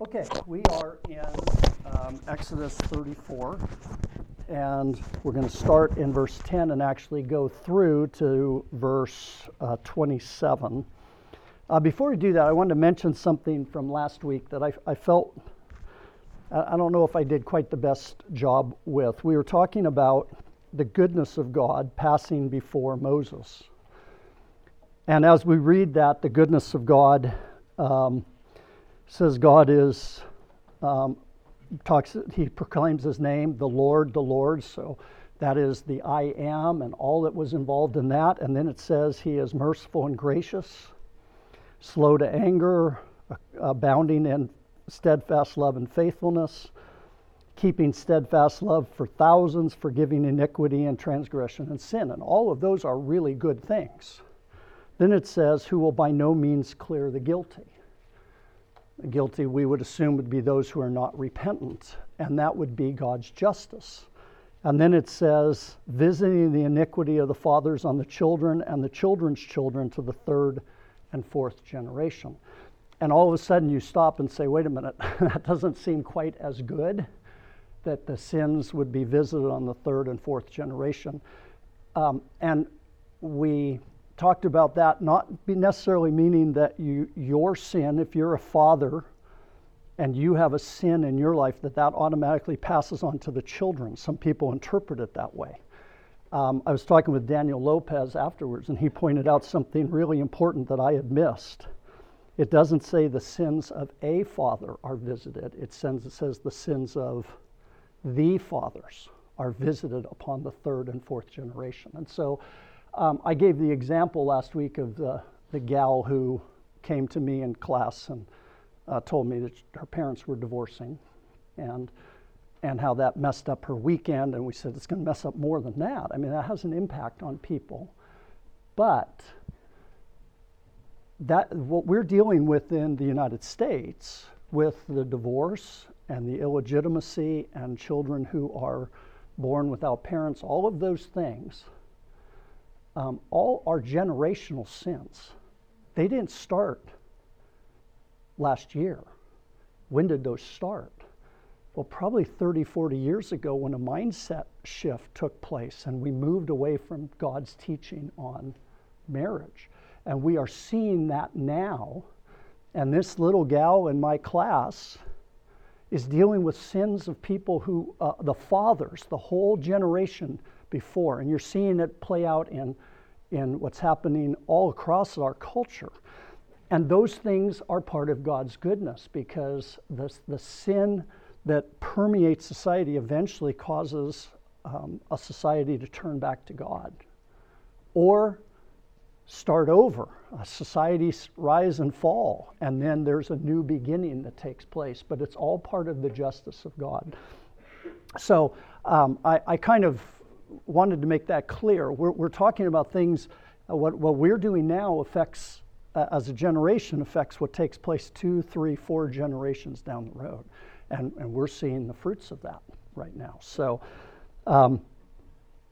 Okay, we are in um, Exodus 34, and we're going to start in verse 10 and actually go through to verse uh, 27. Uh, before we do that, I wanted to mention something from last week that I, I felt, I don't know if I did quite the best job with. We were talking about the goodness of God passing before Moses. And as we read that, the goodness of God, um, says God is um, talks he proclaims his name the Lord the Lord. So that is the I am and all that was involved in that. And then it says he is merciful and gracious slow to anger abounding in steadfast love and faithfulness keeping steadfast love for thousands forgiving iniquity and transgression and sin. And all of those are really good things. Then it says who will by no means clear the guilty guilty, we would assume, would be those who are not repentant, and that would be God's justice. And then it says, visiting the iniquity of the fathers on the children and the children's children to the third and fourth generation. And all of a sudden you stop and say, wait a minute, that doesn't seem quite as good that the sins would be visited on the third and fourth generation. Um, and we talked about that not necessarily meaning that you your sin if you're a father and you have a sin in your life that that automatically passes on to the children. Some people interpret it that way. Um, i was talking with daniel lopez afterwards and he pointed out something really important that i had missed. It doesn't say the sins of a father are visited. It says, it says the sins of the fathers are visited upon the third and fourth generation. And so um, I gave the example last week of the, the gal who came to me in class and uh, told me that her parents were divorcing and, and how that messed up her weekend. And we said it's going to mess up more than that. I mean, that has an impact on people. But that, what we're dealing with in the United States with the divorce and the illegitimacy and children who are born without parents, all of those things um, all are generational sins. They didn't start last year. When did those start? Well, probably 30, 40 years ago when a mindset shift took place and we moved away from God's teaching on marriage. And we are seeing that now. And this little gal in my class is dealing with sins of people who, uh, the fathers, the whole generation before. And you're seeing it play out in, in what's happening all across our culture. And those things are part of God's goodness because the, the sin that permeates society eventually causes um, a society to turn back to God or start over. A Societies rise and fall, and then there's a new beginning that takes place, but it's all part of the justice of God. So um, I, I kind of wanted to make that clear. We're, we're talking about things, uh, what, what we're doing now affects, uh, as a generation, affects what takes place two, three, four generations down the road. And, and we're seeing the fruits of that right now. So, um,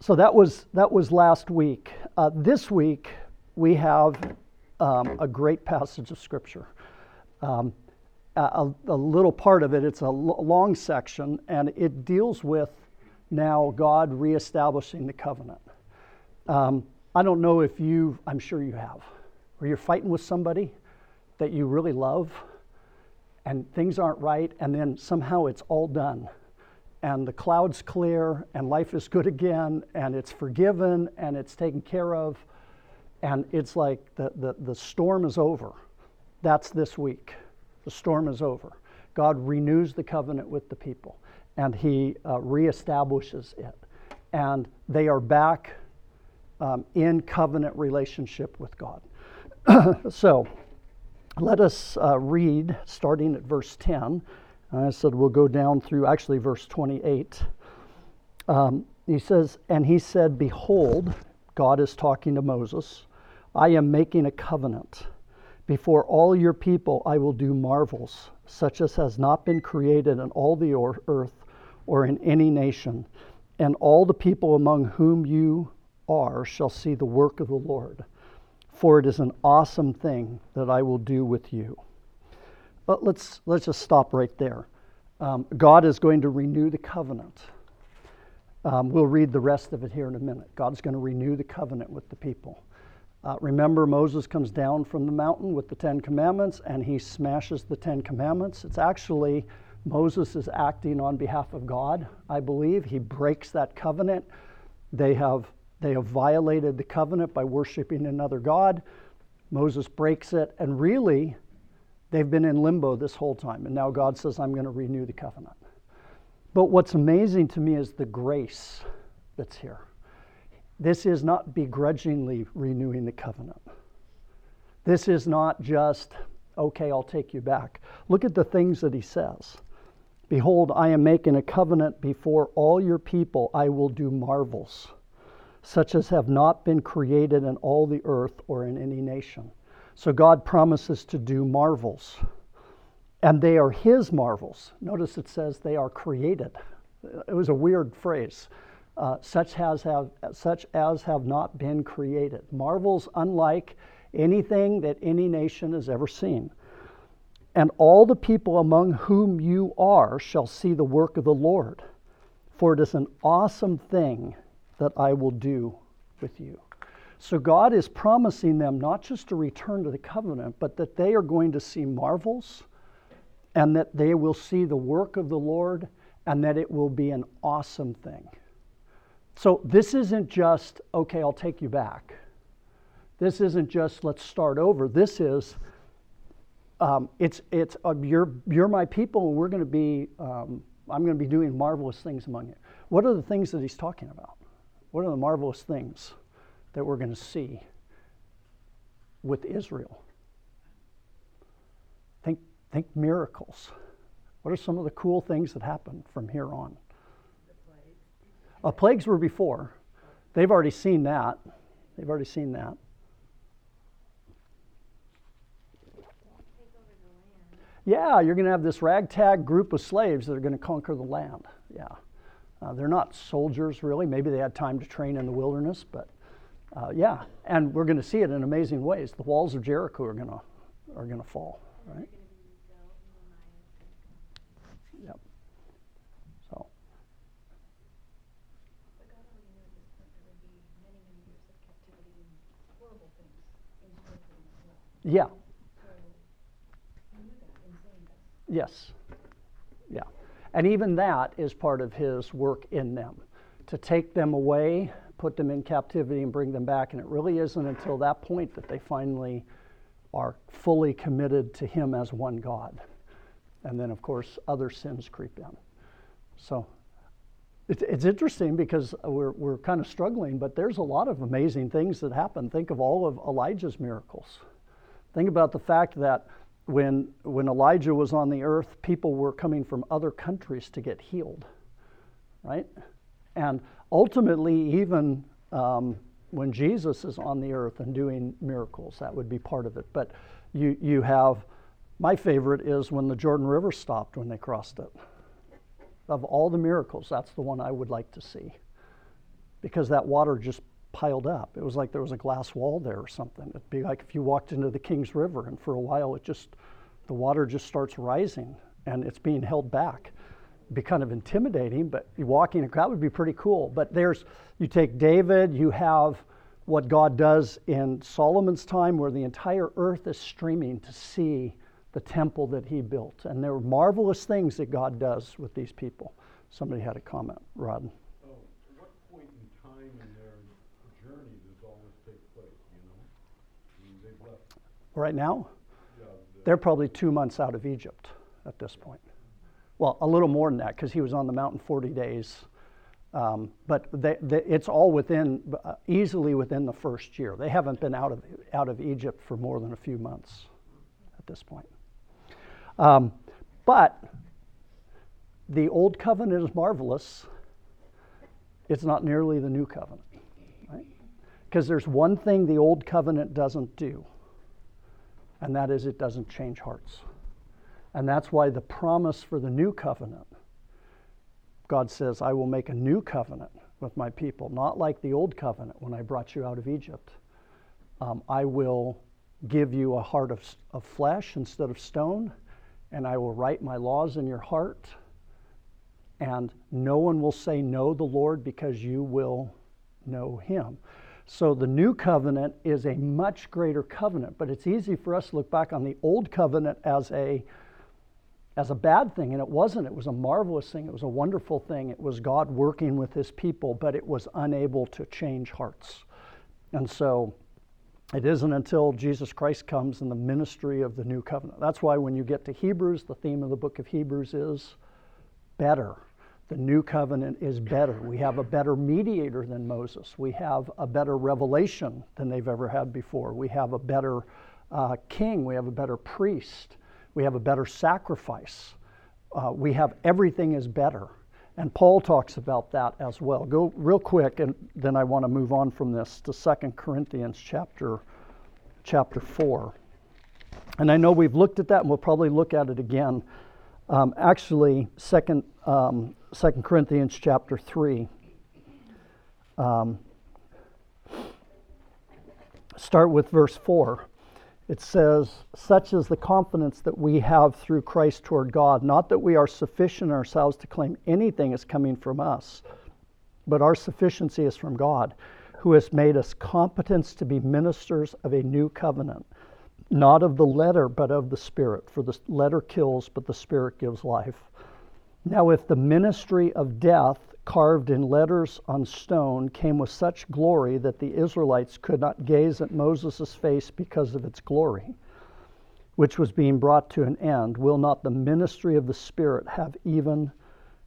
so that was, that was last week. Uh, this week, we have um, a great passage of Scripture. Um, a, a, little part of it, it's a long section, and it deals with now God reestablishing the covenant. Um, I don't know if you, I'm sure you have, where you're fighting with somebody that you really love and things aren't right, and then somehow it's all done. And the cloud's clear, and life is good again, and it's forgiven, and it's taken care of, and it's like the, the, the storm is over. That's this week. The storm is over. God renews the covenant with the people and he uh, reestablishes it. And they are back um, in covenant relationship with God. so let us uh, read starting at verse 10. I said we'll go down through actually verse 28. Um, he says, And he said, Behold, God is talking to Moses, I am making a covenant. Before all your people I will do marvels, such as has not been created in all the earth or in any nation, and all the people among whom you are shall see the work of the Lord. For it is an awesome thing that I will do with you. But let's, let's just stop right there. Um, God is going to renew the covenant. Um, we'll read the rest of it here in a minute. God's going to renew the covenant with the people. Uh, remember, Moses comes down from the mountain with the Ten Commandments and he smashes the Ten Commandments. It's actually Moses is acting on behalf of God, I believe. He breaks that covenant. They have, they have violated the covenant by worshiping another God. Moses breaks it, and really, they've been in limbo this whole time. And now God says, I'm going to renew the covenant. But what's amazing to me is the grace that's here. This is not begrudgingly renewing the covenant. This is not just, okay, I'll take you back. Look at the things that he says. Behold, I am making a covenant before all your people. I will do marvels, such as have not been created in all the earth or in any nation. So God promises to do marvels. And they are his marvels. Notice it says they are created. It was a weird phrase. Uh, such, as have, such as have not been created. Marvels unlike anything that any nation has ever seen. And all the people among whom you are shall see the work of the Lord, for it is an awesome thing that I will do with you. So God is promising them not just to return to the covenant, but that they are going to see marvels and that they will see the work of the Lord and that it will be an awesome thing. So this isn't just, okay, I'll take you back. This isn't just, let's start over. This is, um, it's, it's uh, you're, you're my people, and we're going to be, um, I'm going to be doing marvelous things among you. What are the things that he's talking about? What are the marvelous things that we're going to see with Israel? Think, think miracles. What are some of the cool things that happen from here on? Uh, plagues were before. They've already seen that. They've already seen that. Yeah, you're going to have this ragtag group of slaves that are going to conquer the land. Yeah. Uh, they're not soldiers, really. Maybe they had time to train in the wilderness, but uh, yeah. And we're going to see it in amazing ways. The walls of Jericho are going to are going to fall, right? Yep. So. Yeah. Yes. Yeah. And even that is part of his work in them to take them away, put them in captivity, and bring them back. And it really isn't until that point that they finally are fully committed to him as one God. And then, of course, other sins creep in. So it's, it's interesting because we're, we're kind of struggling, but there's a lot of amazing things that happen. Think of all of Elijah's miracles. Think about the fact that when, when Elijah was on the earth, people were coming from other countries to get healed, right? And ultimately, even um, when Jesus is on the earth and doing miracles, that would be part of it. But you, you have, my favorite is when the Jordan River stopped when they crossed it. Of all the miracles, that's the one I would like to see. Because that water just piled up. It was like there was a glass wall there or something. It'd be like if you walked into the King's River and for a while it just, the water just starts rising and it's being held back. It'd be kind of intimidating, but walking across would be pretty cool. But there's, you take David, you have what God does in Solomon's time where the entire earth is streaming to see the temple that he built. And there are marvelous things that God does with these people. Somebody had a comment, Rod. Right now? They're probably two months out of Egypt at this point. Well, a little more than that because he was on the mountain 40 days. Um, but they, they, it's all within, uh, easily within the first year. They haven't been out of, out of Egypt for more than a few months at this point. Um, but the old covenant is marvelous. It's not nearly the new covenant, right? Because there's one thing the old covenant doesn't do and that is it doesn't change hearts. And that's why the promise for the new covenant, God says, I will make a new covenant with my people, not like the old covenant when I brought you out of Egypt. Um, I will give you a heart of, of flesh instead of stone, and I will write my laws in your heart, and no one will say, Know the Lord, because you will know him. So the new covenant is a much greater covenant, but it's easy for us to look back on the old covenant as a as a bad thing, and it wasn't. It was a marvelous thing. It was a wonderful thing. It was God working with his people, but it was unable to change hearts. And so it isn't until Jesus Christ comes in the ministry of the new covenant. That's why when you get to Hebrews, the theme of the book of Hebrews is better. The new covenant is better. We have a better mediator than Moses. We have a better revelation than they've ever had before. We have a better uh, king. We have a better priest. We have a better sacrifice. Uh, we have everything is better. And Paul talks about that as well. Go real quick, and then I want to move on from this to 2 Corinthians chapter, chapter 4. And I know we've looked at that, and we'll probably look at it again. Um, actually, 2 um, 2 Corinthians chapter 3. Um, start with verse 4 it says, Such is the confidence that we have through Christ toward God, not that we are sufficient ourselves to claim anything is coming from us, but our sufficiency is from God, who has made us competent to be ministers of a new covenant, not of the letter, but of the Spirit. For the letter kills, but the Spirit gives life. Now, if the ministry of death carved in letters on stone, came with such glory that the Israelites could not gaze at Moses' face because of its glory, which was being brought to an end, will not the ministry of the Spirit have even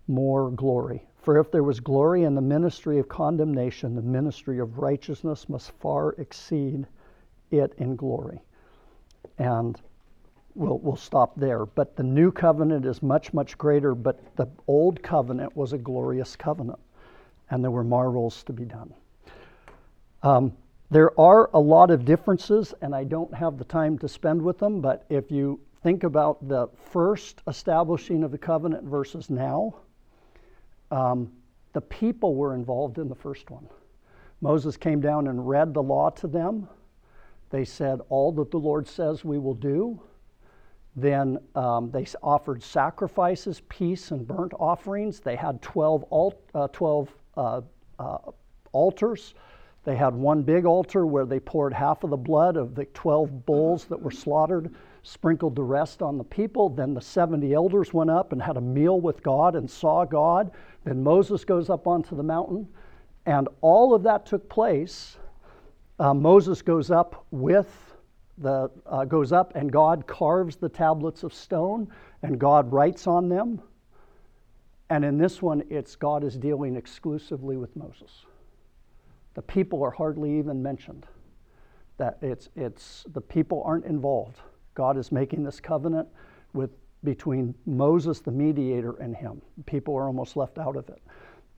more glory? For if there was glory in the ministry of condemnation, the ministry of righteousness must far exceed it in glory. And we'll, we'll stop there. But the new covenant is much, much greater, but the old covenant was a glorious covenant, and there were marvels to be done. Um, there are a lot of differences, and I don't have the time to spend with them, but if you think about the first establishing of the covenant versus now, um, the people were involved in the first one. Moses came down and read the law to them. They said, All that the Lord says we will do. Then um, they offered sacrifices, peace, and burnt offerings. They had 12, alt, uh, 12 uh, uh, altars. They had one big altar where they poured half of the blood of the 12 bulls that were slaughtered, sprinkled the rest on the people. Then the 70 elders went up and had a meal with God and saw God. Then Moses goes up onto the mountain. And all of that took place. Uh, Moses goes up with the, uh, goes up and God carves the tablets of stone and God writes on them. And in this one, it's God is dealing exclusively with Moses. The people are hardly even mentioned. That it's, it's the people aren't involved. God is making this covenant with between Moses, the mediator, and him. People are almost left out of it.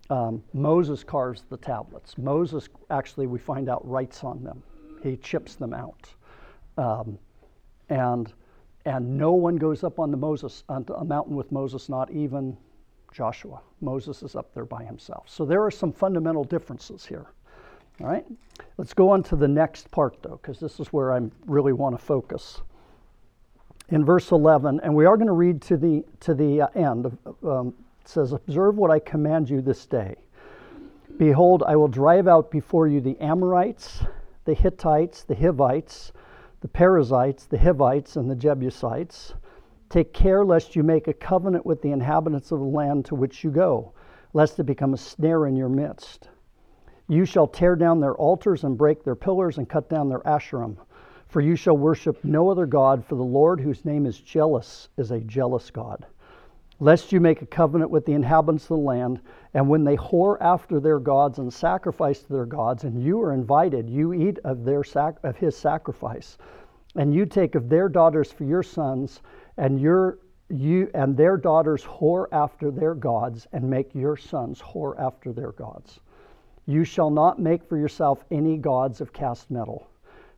Um, Moses carves the tablets. Moses actually, we find out, writes on them. He chips them out. Um, and, and no one goes up on the Moses, on a mountain with Moses, not even Joshua. Moses is up there by himself. So there are some fundamental differences here. All right, let's go on to the next part though, because this is where I really want to focus. In verse 11, and we are going to read to the to the uh, end. Um, it says, "Observe what I command you this day. Behold, I will drive out before you the Amorites, the Hittites, the Hivites, the Perizzites, the Hivites, and the Jebusites. Take care lest you make a covenant with the inhabitants of the land to which you go, lest it become a snare in your midst. You shall tear down their altars and break their pillars and cut down their asherim. For you shall worship no other God, for the Lord, whose name is jealous, is a jealous God lest you make a covenant with the inhabitants of the land, and when they whore after their gods and sacrifice to their gods, and you are invited, you eat of their sac- of his sacrifice, and you take of their daughters for your sons, and your you and their daughters whore after their gods, and make your sons whore after their gods. You shall not make for yourself any gods of cast metal.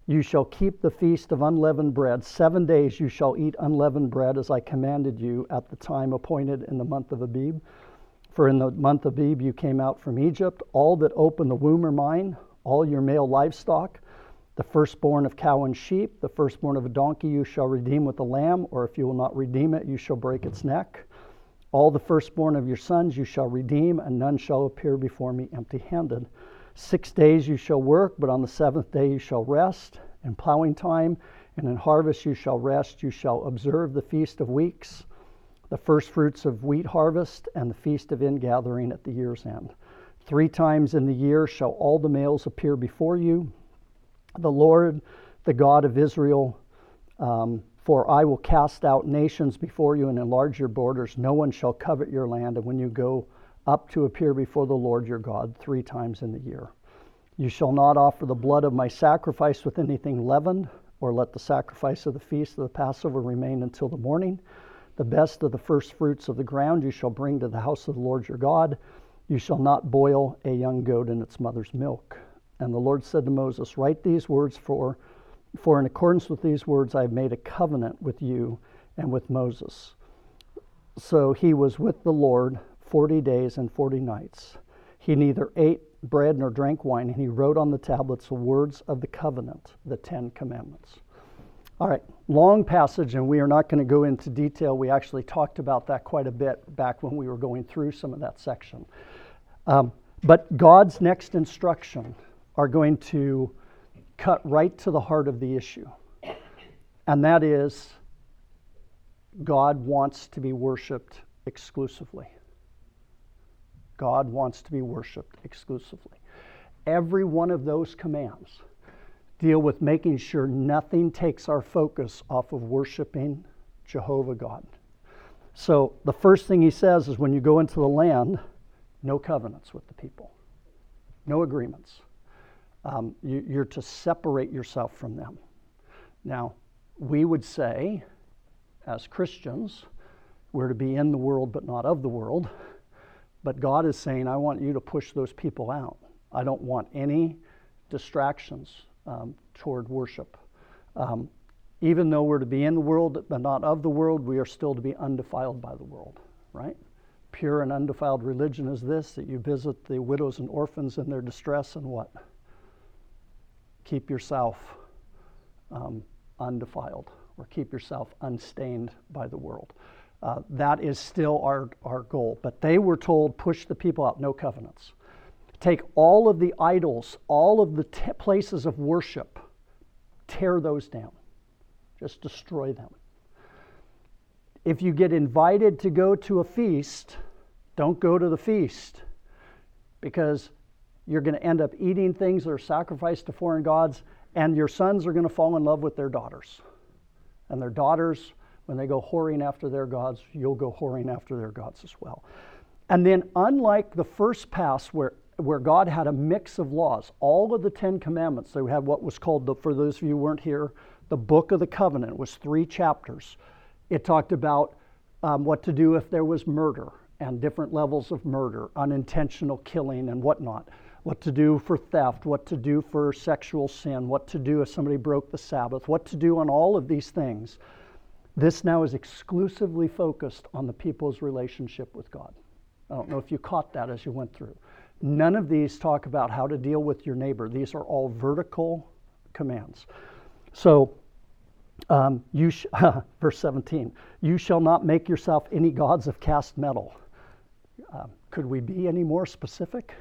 You shall keep the feast of unleavened bread. Seven days you shall eat unleavened bread, as I commanded you at the time appointed in the month of Abib. For in the month of Abib you came out from Egypt. All that open the womb are mine, all your male livestock, The firstborn of cow and sheep, the firstborn of a donkey you shall redeem with a lamb, or if you will not redeem it, you shall break its neck. All the firstborn of your sons you shall redeem, and none shall appear before me empty handed. Six days you shall work, but on the seventh day you shall rest. In plowing time and in harvest you shall rest. You shall observe the feast of weeks, the first fruits of wheat harvest, and the feast of ingathering at the year's end. Three times in the year shall all the males appear before you the Lord, the God of Israel, um, for I will cast out nations before you and enlarge your borders. No one shall covet your land. And when you go up to appear before the Lord your God three times in the year, you shall not offer the blood of my sacrifice with anything leavened, or let the sacrifice of the feast of the Passover remain until the morning. The best of the first fruits of the ground you shall bring to the house of the Lord your God. You shall not boil a young goat in its mother's milk. And the Lord said to Moses, Write these words for, for in accordance with these words I have made a covenant with you and with Moses. So he was with the Lord 40 days and 40 nights. He neither ate bread nor drank wine, and he wrote on the tablets the words of the covenant, the Ten Commandments. All right, long passage, and we are not going to go into detail. We actually talked about that quite a bit back when we were going through some of that section. Um, but God's next instruction are going to cut right to the heart of the issue. And that is God wants to be worshiped exclusively. God wants to be worshiped exclusively. Every one of those commands deal with making sure nothing takes our focus off of worshiping Jehovah God. So the first thing he says is when you go into the land, no covenants with the people, no agreements um, you, you're to separate yourself from them. Now, we would say, as Christians, we're to be in the world but not of the world. But God is saying, I want you to push those people out. I don't want any distractions um, toward worship. Um, even though we're to be in the world but not of the world, we are still to be undefiled by the world, right? Pure and undefiled religion is this that you visit the widows and orphans in their distress and what? keep yourself um, undefiled or keep yourself unstained by the world. Uh, that is still our, our goal. But they were told, push the people out, no covenants. Take all of the idols, all of the t- places of worship, tear those down. Just destroy them. If you get invited to go to a feast, don't go to the feast because you're going to end up eating things that are sacrificed to foreign gods, and your sons are going to fall in love with their daughters. And their daughters, when they go whoring after their gods, you'll go whoring after their gods as well. And then, unlike the first pass where, where God had a mix of laws, all of the Ten Commandments, they had what was called, the, for those of you who weren't here, the Book of the Covenant. It was three chapters. It talked about um, what to do if there was murder and different levels of murder, unintentional killing, and whatnot what to do for theft, what to do for sexual sin, what to do if somebody broke the Sabbath, what to do on all of these things. This now is exclusively focused on the people's relationship with God. I don't know if you caught that as you went through. None of these talk about how to deal with your neighbor. These are all vertical commands. So, um, you sh- verse 17, you shall not make yourself any gods of cast metal. Uh, could we be any more specific?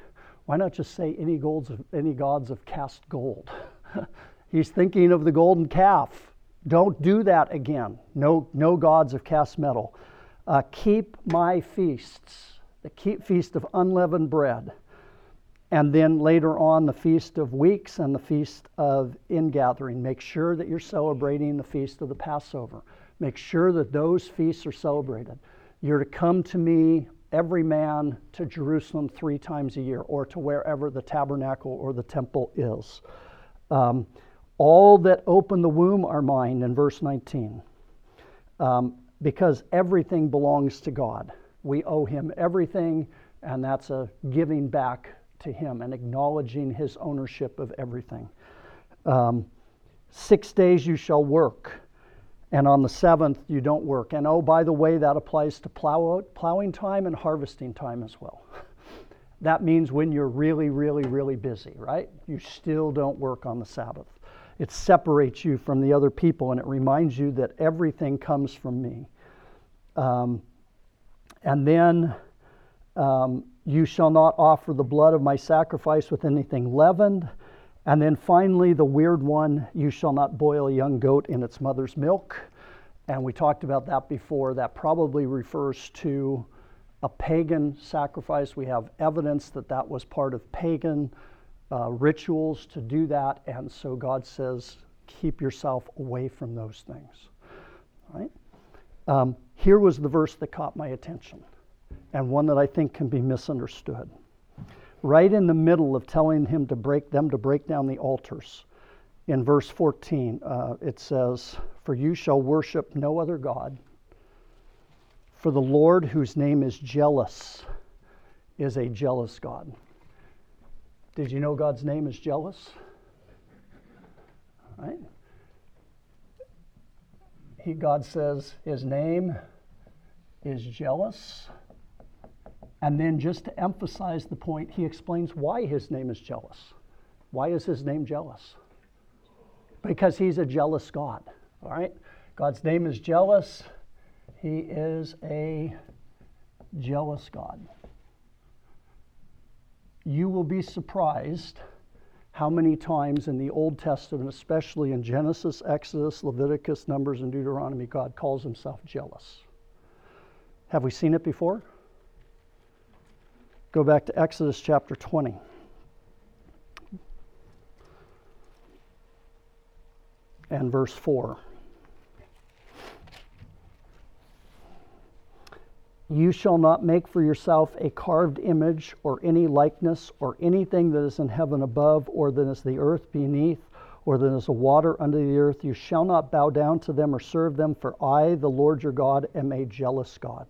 Why not just say any, golds of, any gods of cast gold? He's thinking of the golden calf. Don't do that again. No, no gods of cast metal. Uh, keep my feasts, the keep feast of unleavened bread, and then later on the feast of weeks and the feast of ingathering. Make sure that you're celebrating the feast of the Passover. Make sure that those feasts are celebrated. You're to come to me every man to Jerusalem three times a year or to wherever the tabernacle or the temple is. Um, all that open the womb are mine in verse 19. Um, because everything belongs to God. We owe Him everything, and that's a giving back to Him and acknowledging His ownership of everything. Um, six days you shall work and on the seventh you don't work. And oh, by the way, that applies to plow, plowing time and harvesting time as well. that means when you're really, really, really busy, right? You still don't work on the Sabbath. It separates you from the other people and it reminds you that everything comes from me. Um, and then um, you shall not offer the blood of my sacrifice with anything leavened. And then finally, the weird one you shall not boil a young goat in its mother's milk. And we talked about that before. That probably refers to a pagan sacrifice. We have evidence that that was part of pagan uh, rituals to do that. And so God says, keep yourself away from those things. Right? Um, here was the verse that caught my attention, and one that I think can be misunderstood. Right in the middle of telling him to break them to break down the altars, in verse 14, uh, it says, For you shall worship no other God. For the Lord, whose name is jealous, is a jealous God. Did you know God's name is jealous? Right? He, God says his name is jealous. And then, just to emphasize the point, he explains why his name is jealous. Why is his name jealous? Because he's a jealous God. All right? God's name is jealous. He is a jealous God. You will be surprised how many times in the Old Testament, especially in Genesis, Exodus, Leviticus, Numbers, and Deuteronomy, God calls himself jealous. Have we seen it before? Go back to Exodus chapter 20. And verse 4. You shall not make for yourself a carved image or any likeness or anything that is in heaven above or that is the earth beneath or that is a water under the earth. You shall not bow down to them or serve them, for I, the Lord your God, am a jealous God.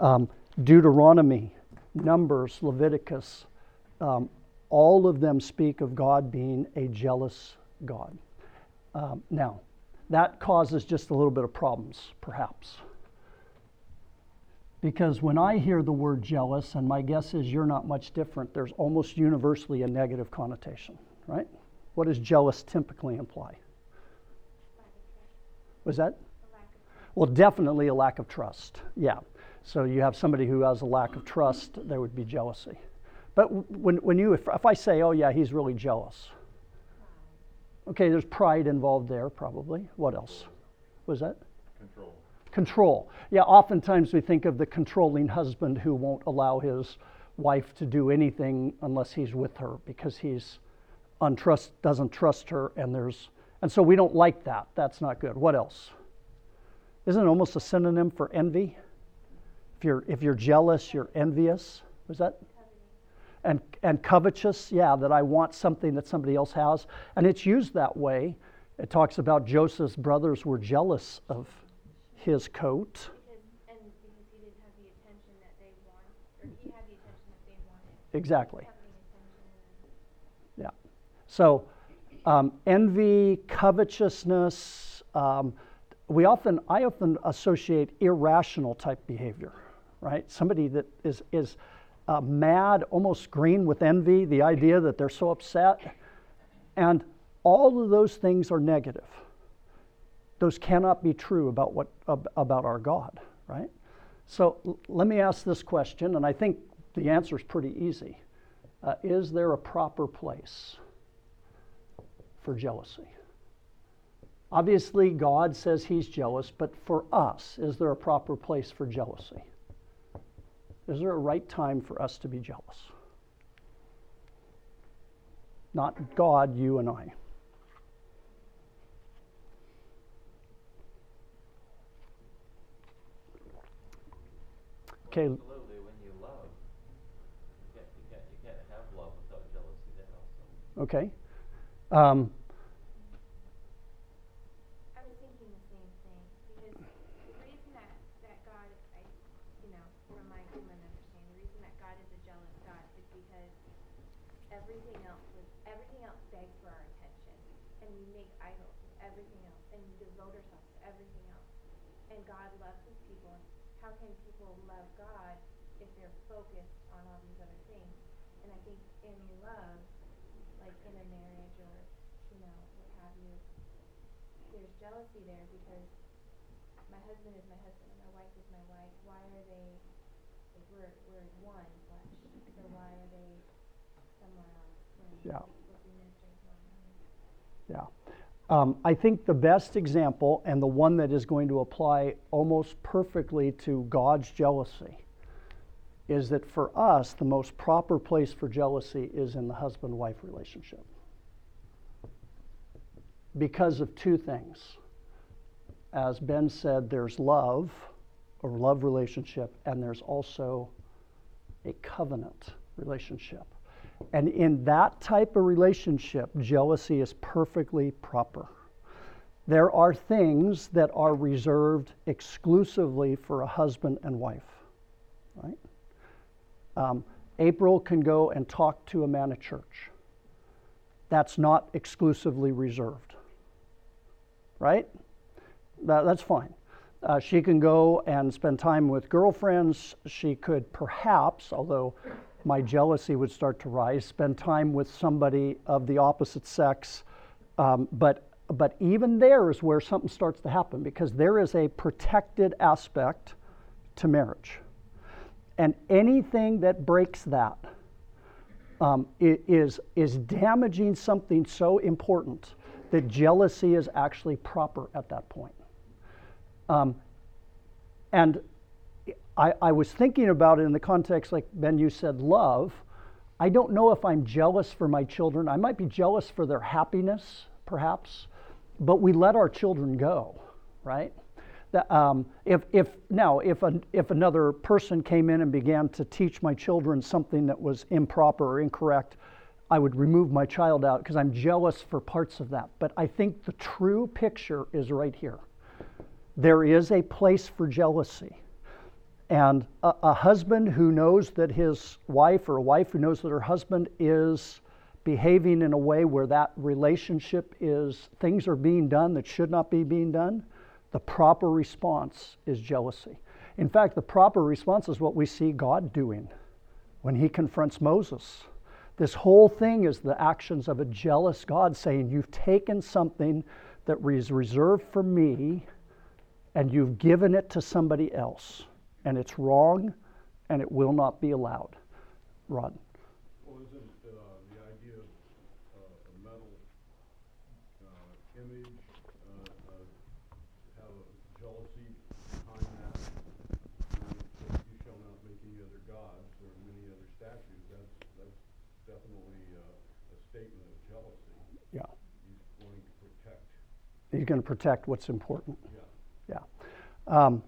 Um, Deuteronomy, Numbers, Leviticus, um, all of them speak of God being a jealous God. Um, now, that causes just a little bit of problems, perhaps. Because when I hear the word jealous, and my guess is you're not much different, there's almost universally a negative connotation, right? What does jealous typically imply? Was that? Well, definitely a lack of trust. Yeah. So you have somebody who has a lack of trust, there would be jealousy. But when, when you, if, if I say, oh, yeah, he's really jealous, okay, there's pride involved there, probably. What else? Was that? Control. Control. Yeah, oftentimes we think of the controlling husband who won't allow his wife to do anything unless he's with her because he's untrust doesn't trust her and there's and so we don't like that. That's not good. What else? Isn't it almost a synonym for envy? If you're if you're jealous, you're envious. Was that? And and covetous, yeah, that I want something that somebody else has. And it's used that way. It talks about Joseph's brothers were jealous of his coat. Because, and because he didn't have the attention that they want, or he had the attention that they wanted. Exactly. Yeah. So, um, envy, covetousness. Um, we often, I often associate irrational type behavior, right? Somebody that is is uh, mad, almost green with envy. The idea that they're so upset, and all of those things are negative those cannot be true about what about our God, right? So l- let me ask this question, and I think the answer is pretty easy. Uh, is there a proper place for jealousy? Obviously, God says He's jealous, but for us, is there a proper place for jealousy? Is there a right time for us to be jealous? Not God, you and I. Okay. Absolutely, when you love, you can't, you can't, you can't have love without jealousy also. Okay. Um, I was thinking the same thing, because the reason that, that God, I, you know, from my human understanding, the reason that God is a jealous God is because everything else was, everything else begs for our attention. And we make idols of everything else, and we devote ourselves to everything else. And God loves his people. How can people love God if they're focused on all these other things? And I think in love, like in a marriage or, you know, what have you, there's jealousy there because my husband is my husband and my wife is my wife. Why are they, like, we're, we're one flesh, so why are they somewhere else Yeah. we're supposed to be ministering to one another? Yeah. Um, I think the best example, and the one that is going to apply almost perfectly to God's jealousy, is that for us, the most proper place for jealousy is in the husband wife relationship. Because of two things. As Ben said, there's love, or love relationship, and there's also a covenant relationship. And in that type of relationship, jealousy is perfectly proper. There are things that are reserved exclusively for a husband and wife, right? Um, April can go and talk to a man at church. That's not exclusively reserved, right? That, that's fine. Uh, she can go and spend time with girlfriends. She could perhaps, although my jealousy would start to rise, spend time with somebody of the opposite sex. Um, but, but even there is where something starts to happen because there is a protected aspect to marriage. And anything that breaks that um, is, is damaging something so important that jealousy is actually proper at that point. Um, and I, I was thinking about it in the context, like Ben, you said, love. I don't know if I'm jealous for my children. I might be jealous for their happiness, perhaps, but we let our children go, right? That, um, if, if now if an, if another person came in and began to teach my children something that was improper or incorrect, I would remove my child out because I'm jealous for parts of that. But I think the true picture is right here. There is a place for jealousy. And a, a, husband who knows that his wife, or a wife who knows that her husband is behaving in a way where that relationship is, things are being done that should not be being done, the proper response is jealousy. In fact, the proper response is what we see God doing when he confronts Moses. This whole thing is the actions of a jealous God saying, You've taken something that was reserved for me and you've given it to somebody else and it's wrong and it will not be allowed. Rod. Well, isn't uh, the idea of uh, a metal uh, image uh, uh, have a jealousy behind that? You know, You shall not make any other gods or many other statues. That's that's definitely uh, a statement of jealousy. Yeah. He's wanting to protect. He's going to protect what's important. Yeah. Yeah. Um,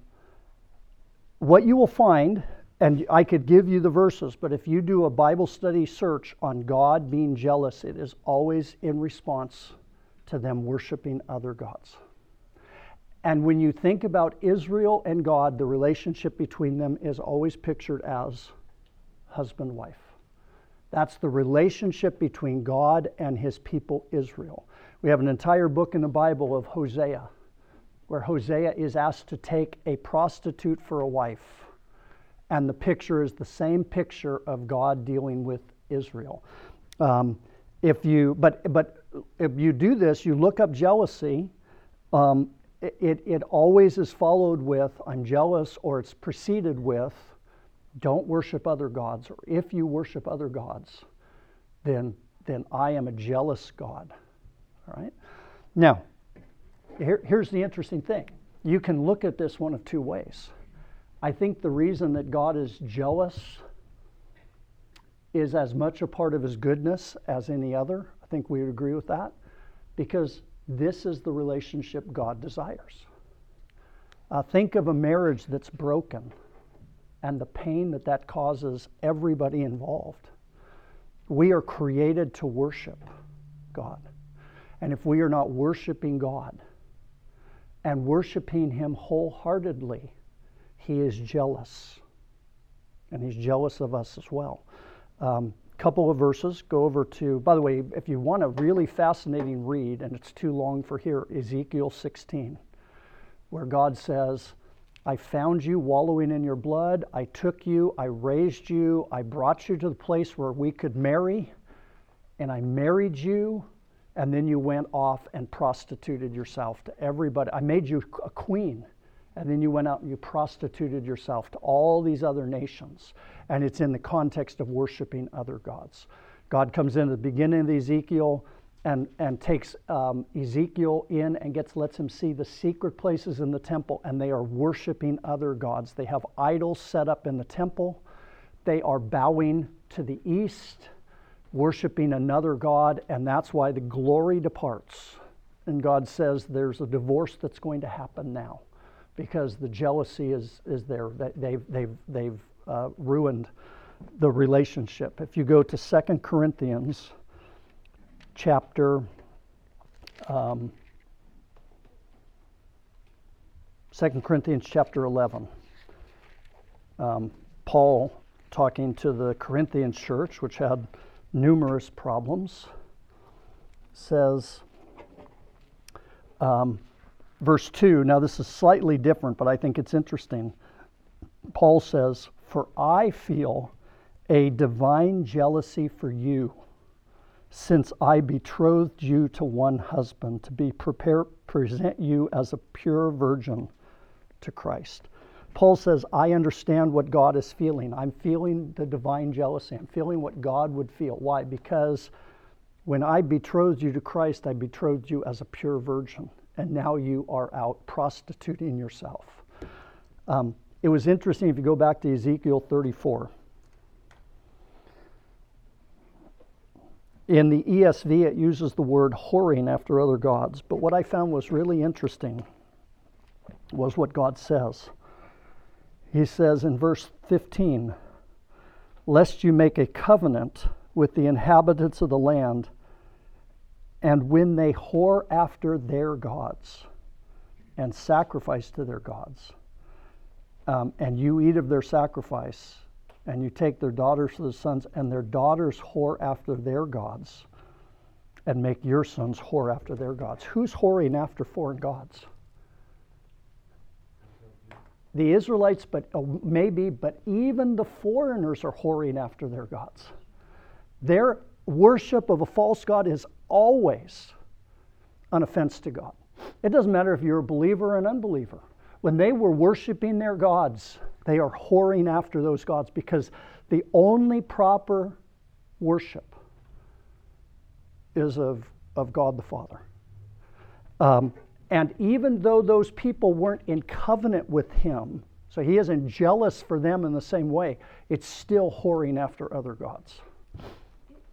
what you will find, and I could give you the verses, but if you do a Bible study search on God being jealous, it is always in response to them worshiping other gods. And when you think about Israel and God, the relationship between them is always pictured as husband wife. That's the relationship between God and his people Israel. We have an entire book in the Bible of Hosea, where Hosea is asked to take a prostitute for a wife. And the picture is the same picture of God dealing with Israel. Um, if you, but, but if you do this, you look up jealousy, um, it, it always is followed with, I'm jealous, or it's preceded with, don't worship other gods, or if you worship other gods, then, then I am a jealous God. All right? Now, here, here's the interesting thing you can look at this one of two ways. I think the reason that God is jealous is as much a part of his goodness as any other. I think we would agree with that because this is the relationship God desires. Uh, think of a marriage that's broken and the pain that that causes everybody involved. We are created to worship God. And if we are not worshiping God and worshiping Him wholeheartedly, He is jealous. And He's jealous of us as well. Um, couple of verses. Go over to, by the way, if you want a really fascinating read, and it's too long for here, Ezekiel 16, where God says, I found you wallowing in your blood. I took you. I raised you. I brought you to the place where we could marry. And I married you. and then you went off and prostituted yourself to everybody. I made you a queen, and then you went out and you prostituted yourself to all these other nations. And it's in the context of worshiping other gods. God comes in at the beginning of Ezekiel and, and takes um, Ezekiel in and gets lets him see the secret places in the temple, and they are worshiping other gods. They have idols set up in the temple. They are bowing to the east, worshiping another god, and that's why the glory departs. And God says there's a divorce that's going to happen now because the jealousy is, is there. They've, they've, they've uh, ruined the relationship. If you go to 2 Corinthians chapter um, 2 Corinthians chapter 11, um, Paul talking to the Corinthian church, which had numerous problems, says, um, verse 2, now this is slightly different, but I think it's interesting. Paul says, For I feel a divine jealousy for you, since I betrothed you to one husband to be prepare, present you as a pure virgin to Christ. Paul says, I understand what God is feeling. I'm feeling the divine jealousy. I'm feeling what God would feel. Why? Because when I betrothed you to Christ, I betrothed you as a pure virgin, and now you are out prostituting yourself. Um, it was interesting if you go back to Ezekiel 34. In the ESV, it uses the word whoring after other gods. But what I found was really interesting was what God says. He says in verse 15, Lest you make a covenant with the inhabitants of the land, and when they whore after their gods and sacrifice to their gods, um, and you eat of their sacrifice, and you take their daughters to the sons, and their daughters whore after their gods, and make your sons whore after their gods. Who's whoring after foreign gods? The Israelites, but uh, maybe, but even the foreigners are whoring after their gods. Their worship of a false god is always an offense to God. It doesn't matter if you're a believer or an unbeliever. When they were worshiping their gods, they are whoring after those gods because the only proper worship is of, of God the Father. Um, and even though those people weren't in covenant with him, so he isn't jealous for them in the same way, it's still whoring after other gods. Is,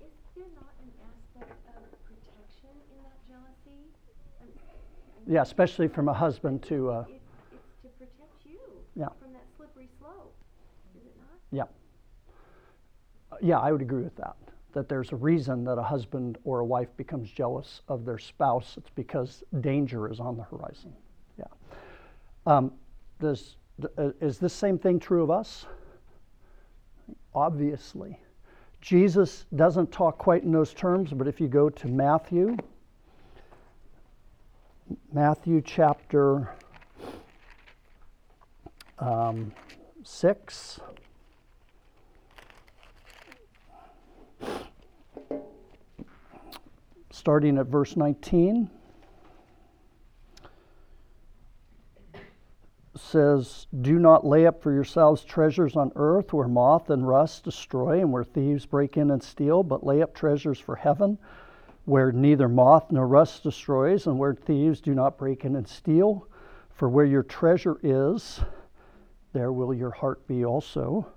is there not an aspect of protection in that jealousy? I mean, Yeah, especially from a husband to, uh, It, it's to protect you Yeah. from that slippery slope, is it not? Yeah. Uh, Yeah, I would agree with that. That there's a reason that a husband or a wife becomes jealous of their spouse. It's because danger is on the horizon. Yeah. Um, does, uh, is this same thing true of us? Obviously. Jesus doesn't talk quite in those terms, but if you go to Matthew, Matthew chapter um, 6. Starting at verse 19 says do not lay up for yourselves treasures on earth where moth and rust destroy and where thieves break in and steal but lay up treasures for heaven where neither moth nor rust destroys and where thieves do not break in and steal. For where your treasure is there will your heart be also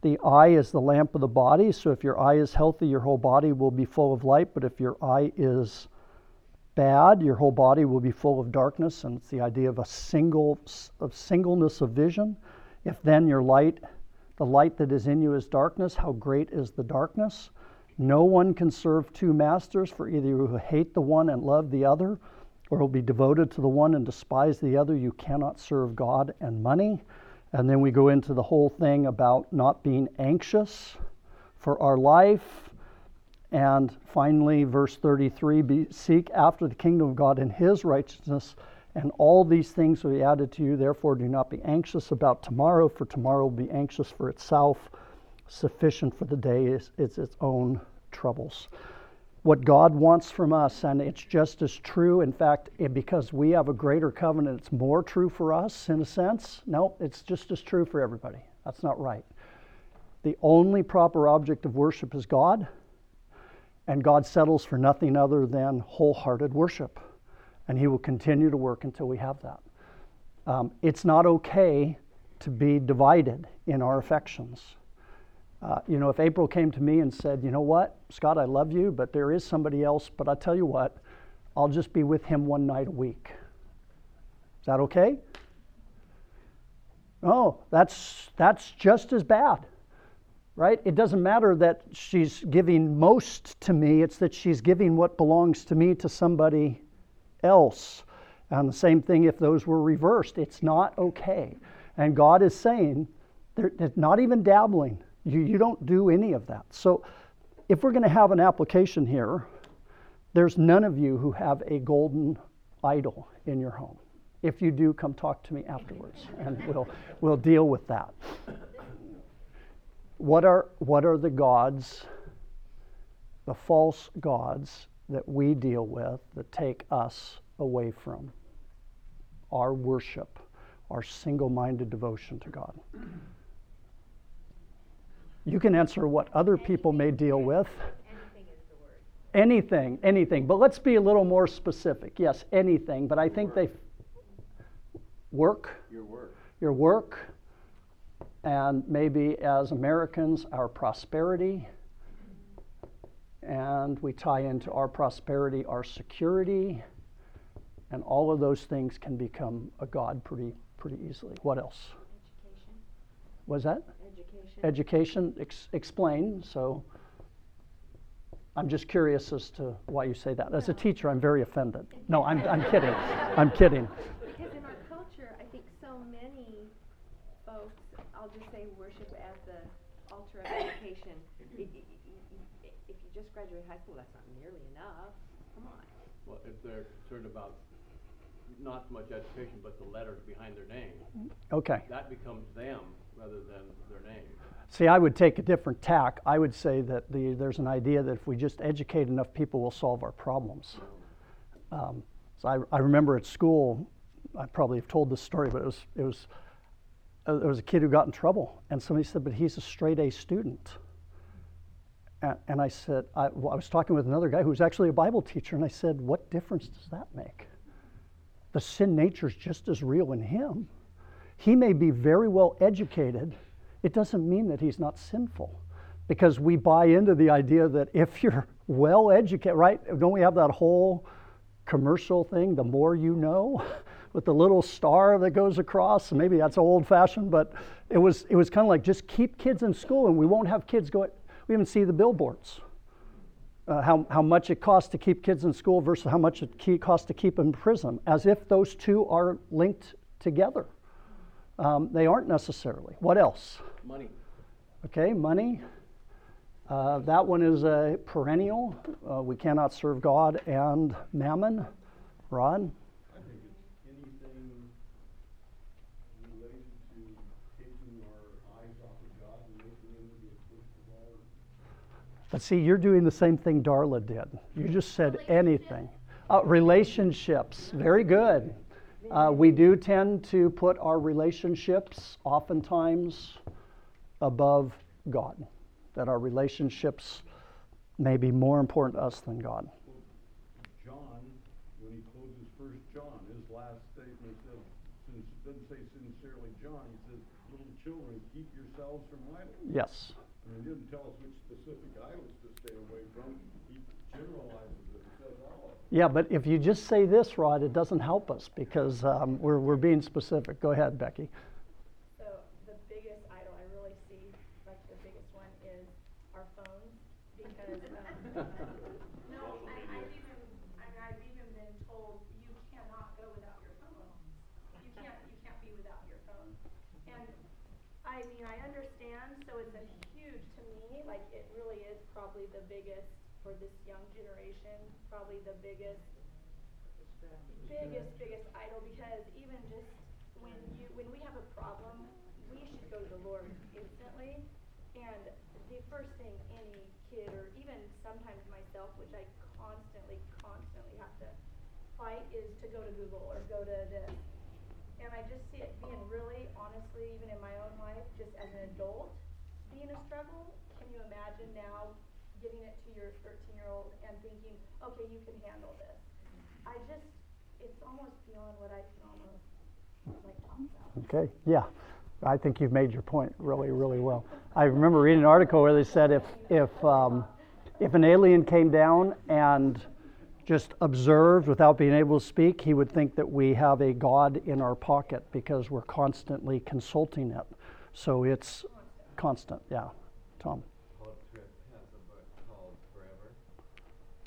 the eye is the lamp of the body, so if your eye is healthy, your whole body will be full of light, but if your eye is bad, your whole body will be full of darkness, and it's the idea of a single of singleness of vision. If then your light, the light that is in you is darkness, how great is the darkness? No one can serve two masters, for either you hate the one and love the other, or will be devoted to the one and despise the other. You cannot serve God and money. And then we go into the whole thing about not being anxious for our life. And finally, verse 33 be, seek after the kingdom of God and his righteousness, and all these things will be added to you. Therefore, do not be anxious about tomorrow, for tomorrow will be anxious for itself. Sufficient for the day is, is its own troubles. What God wants from us, and it's just as true. In fact, because we have a greater covenant, it's more true for us in a sense. No, it's just as true for everybody. That's not right. The only proper object of worship is God, and God settles for nothing other than wholehearted worship. And He will continue to work until we have that. Um, it's not okay to be divided in our affections. Uh, you know, if April came to me and said, you know what, Scott, I love you, but there is somebody else, but I tell you what, I'll just be with him one night a week. Is that okay? Oh, that's, that's just as bad, right? It doesn't matter that she's giving most to me, it's that she's giving what belongs to me to somebody else. And the same thing if those were reversed. It's not okay. And God is saying, they're, they're not even dabbling. You, you don't do any of that. So if we're going to have an application here, there's none of you who have a golden idol in your home. If you do, come talk to me afterwards, and we'll, we'll deal with that. What are, what are the gods, the false gods that we deal with that take us away from our worship, our single minded devotion to God? You can answer what other people may deal with. Anything is the word. Anything, anything. But let's be a little more specific. Yes, anything. But I think they work, Your work. your work, and maybe as Americans, our prosperity. And we tie into our prosperity our security. And all of those things can become a God pretty, pretty easily. What else? Education. Was that? Education. Education, ex- explain. So I'm just curious as to why you say that. As a teacher, I'm very offended. No, I'm, I'm kidding. I'm kidding. Because in our culture, I think so many folks, I'll just say worship as the altar of education. I- I- I- If you just graduate high school, that's not nearly enough. Come on. Well, if they're concerned about not so much education, but the letters behind their name, Okay. that becomes them rather than their name. See, I would take a different tack. I would say that the, there's an idea that if we just educate enough people, we'll solve our problems. Um, so I, I remember at school, I probably have told this story, but it was, it was, uh, there was a kid who got in trouble, and somebody said, "But he's a straight A student." And, and I said, I, well, I was talking with another guy who was actually a Bible teacher, and I said, "What difference does that make? The sin nature is just as real in him. He may be very well educated." it doesn't mean that he's not sinful because we buy into the idea that if you're well educated, right? Don't we have that whole commercial thing, the more you know, with the little star that goes across? Maybe that's old fashioned, but it was, it was kind of like just keep kids in school and we won't have kids go, we even see the billboards. Uh, how, how much it costs to keep kids in school versus how much it costs to keep in prison, as if those two are linked together. Um, they aren't necessarily. What else? Money. Okay, money. Uh, that one is a perennial. Uh, we cannot serve God and mammon. Rod? I think it's anything related to taking our eyes off of God and making him the first of all. But see, you're doing the same thing Darla did. You just said anything. Uh, relationships, very good. Uh, we do tend to put our relationships oftentimes above God, that our relationships may be more important to us than God. John, when he closes First John, his last statement says, since, doesn't say sincerely John, he says, little children, keep yourselves from idols. Yes. And he didn't tell us which specific idols to stay away from. He generalizes it, he says all of them. Yeah, but if you just say this, Rod, it doesn't help us because um, we're, we're being specific. Go ahead, Becky. So the biggest idol I really see, like the biggest one is our phones, because, um, no, I've even, I've even been told you cannot go without your phone. You can't, you can't be without your phone. And, I mean, I understand, so it's a huge, to me, like, it really is probably the biggest, for this young generation, probably the biggest biggest, biggest idol because even just when you when we have a problem, we should go to the Lord instantly. And the first thing any kid, or even sometimes myself, which I constantly, constantly have to fight, is to go to Google or go to this. And I just see it being really, honestly, even in my own life, just as an adult, being a struggle. Can you imagine now giving it to your thirteen-year-old and thinking, okay, you can handle this? I just, it's almost beyond what I can almost, like, talk about. Okay, yeah. I think you've made your point really, really well. I remember reading an article where they said if, if, um, if an alien came down and just observed without being able to speak, he would think that we have a God in our pocket because we're constantly consulting it. So it's constant, yeah. Tom? Paul Tripp has a book called Forever,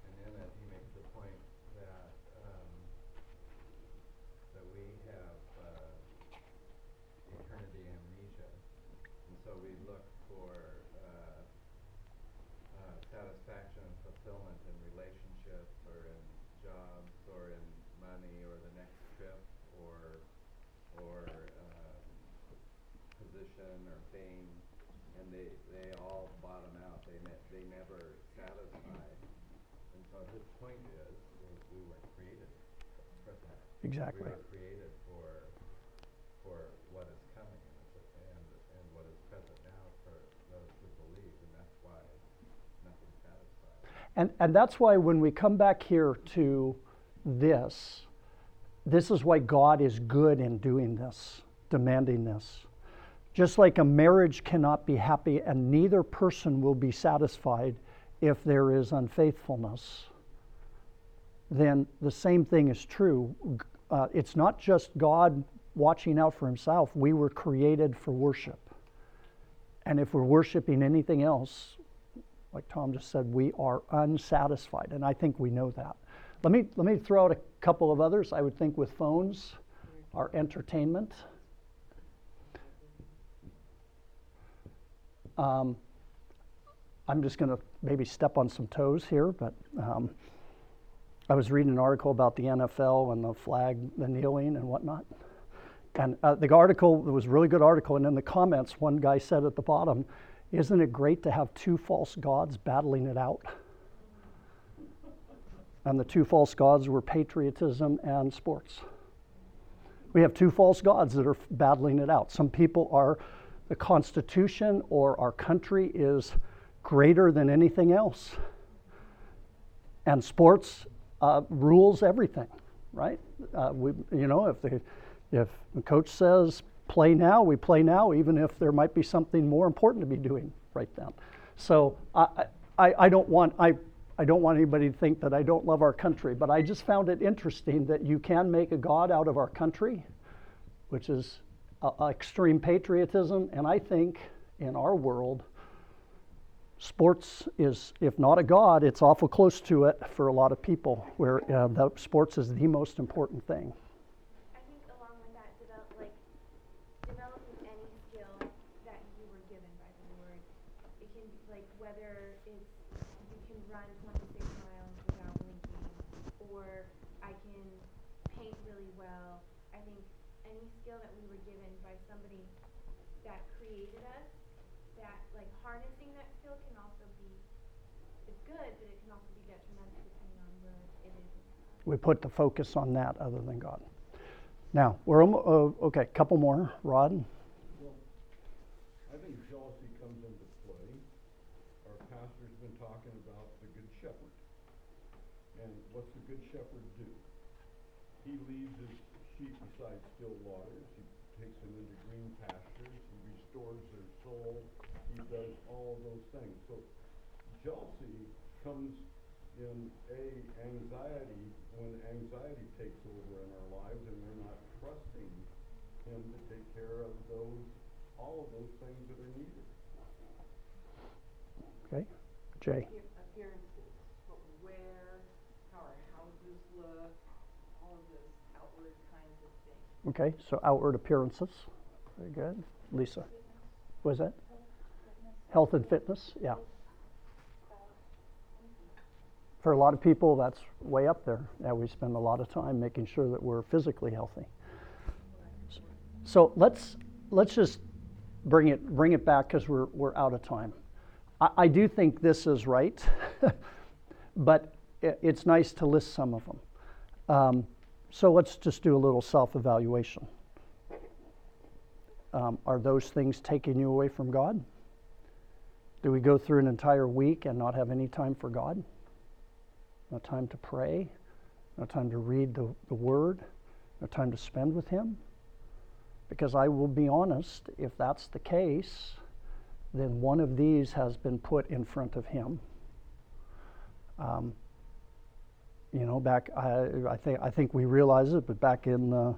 and in it he makes the point that, um, that we have, uh, eternity amnesia. And so we look for, uh, uh, satisfaction and fulfillment in relationships or in jobs or in money or the next trip or, or, uh, position or fame, and they, they all bottom out, they ne- they never satisfy. And so his point is, is we weren't created for that. Exactly. We were created for, for what is coming and, and, and what is present now for those who believe, and that's why nothing satisfies. And, and that's why when we come back here to this, this is why God is good in doing this, demanding this. Just like a marriage cannot be happy and neither person will be satisfied if there is unfaithfulness, then the same thing is true. Uh, it's not just God watching out for himself, we were created for worship. And if we're worshiping anything else, like Tom just said, we are unsatisfied, and I think we know that. Let me let me throw out a couple of others. I would think with phones, our entertainment. Um, I'm just going to maybe step on some toes here, but um, I was reading an article about the NFL and the flag, the kneeling and whatnot. And uh, the article, was a really good article, and in the comments, one guy said at the bottom, Isn't it great to have two false gods battling it out? And the two false gods were patriotism and sports. We have two false gods that are battling it out. Some people are, the Constitution or our country is greater than anything else. And sports uh, rules everything, right? Uh, we, you know, if the, if the coach says play now, we play now, even if there might be something more important to be doing right then. So I, I, I don't want I, I don't want anybody to think that I don't love our country, but I just found it interesting that you can make a god out of our country, which is uh, extreme patriotism, and I think in our world, sports is, if not a god, it's awful close to it for a lot of people, where uh, sports is the most important thing. I think along with that, develop, like, developing any skill that you were given by the Lord. It can, be like, whether it's, you can run twenty-six miles without blinking, or I can paint really well. I think any skill that we were given by somebody that created us, that, like, harnessing that skill can also be, it's good, but it can also be detrimental depending on where it is in your life. We put the focus on that other than God. Now, we're almo- uh, okay, couple more. Rod? I think jealousy comes into play. Our pastor's been talking about the good shepherd. And what's the good shepherd do? He leads his sheep beside still waters, he takes them into green pastures, he restores their soul, he does all those things. So jealousy comes in a anxiety, when anxiety takes over in our lives and we're not trusting him to take care of those, all of those things that are needed. Okay. Jay? Appearances, what we wear, how our houses look, all of those outward kinds of things. Okay, so outward appearances. Very good. Lisa? Was that? Health and fitness? Yeah. For a lot of people, that's way up there. Yeah, we spend a lot of time making sure that we're physically healthy. So let's let's just bring it bring it back because we're we're out of time. I, I do think this is right, but it, it's nice to list some of them. Um, so let's just do a little self-evaluation. Um, are those things taking you away from God? Do we go through an entire week and not have any time for God? No time to pray? No time to read the, the Word? No time to spend with Him? Because I will be honest, if that's the case, then one of these has been put in front of Him. Um, you know, back I, I think I think we realize it, but back in the,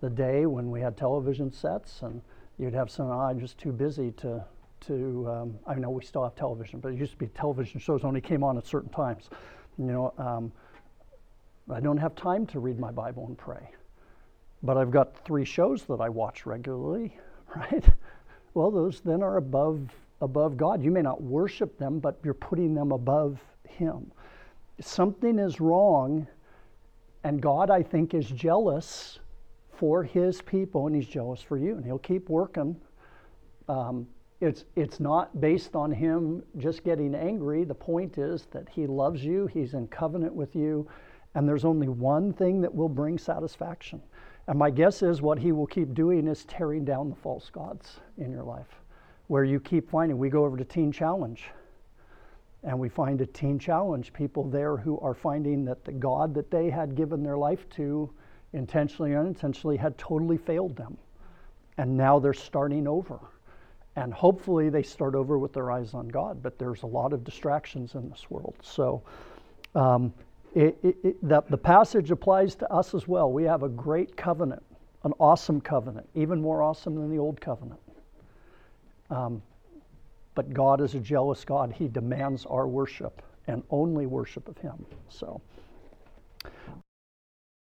the day when we had television sets and you'd have some, "Oh, I'm just too busy to to. Um, I know we still have television, but it used to be television shows only came on at certain times. You know, um, I don't have time to read my Bible and pray, but I've got three shows that I watch regularly, right? Well, those then are above above God. You may not worship them, but you're putting them above Him. Something is wrong, and God, I think, is jealous for His people, and He's jealous for you, and He'll keep working. Um, it's it's not based on Him just getting angry. The point is that He loves you. He's in covenant with you, and there's only one thing that will bring satisfaction. And my guess is what He will keep doing is tearing down the false gods in your life where you keep finding. We go over to Teen Challenge and we find a Teen Challenge people there who are finding that the God that they had given their life to, intentionally or unintentionally, had totally failed them. And now they're starting over. And hopefully they start over with their eyes on God, but there's a lot of distractions in this world. So um, it, it, it, the, the passage applies to us as well. We have a great covenant, an awesome covenant, even more awesome than the old covenant. Um, but God is a jealous God. He demands our worship and only worship of Him. So.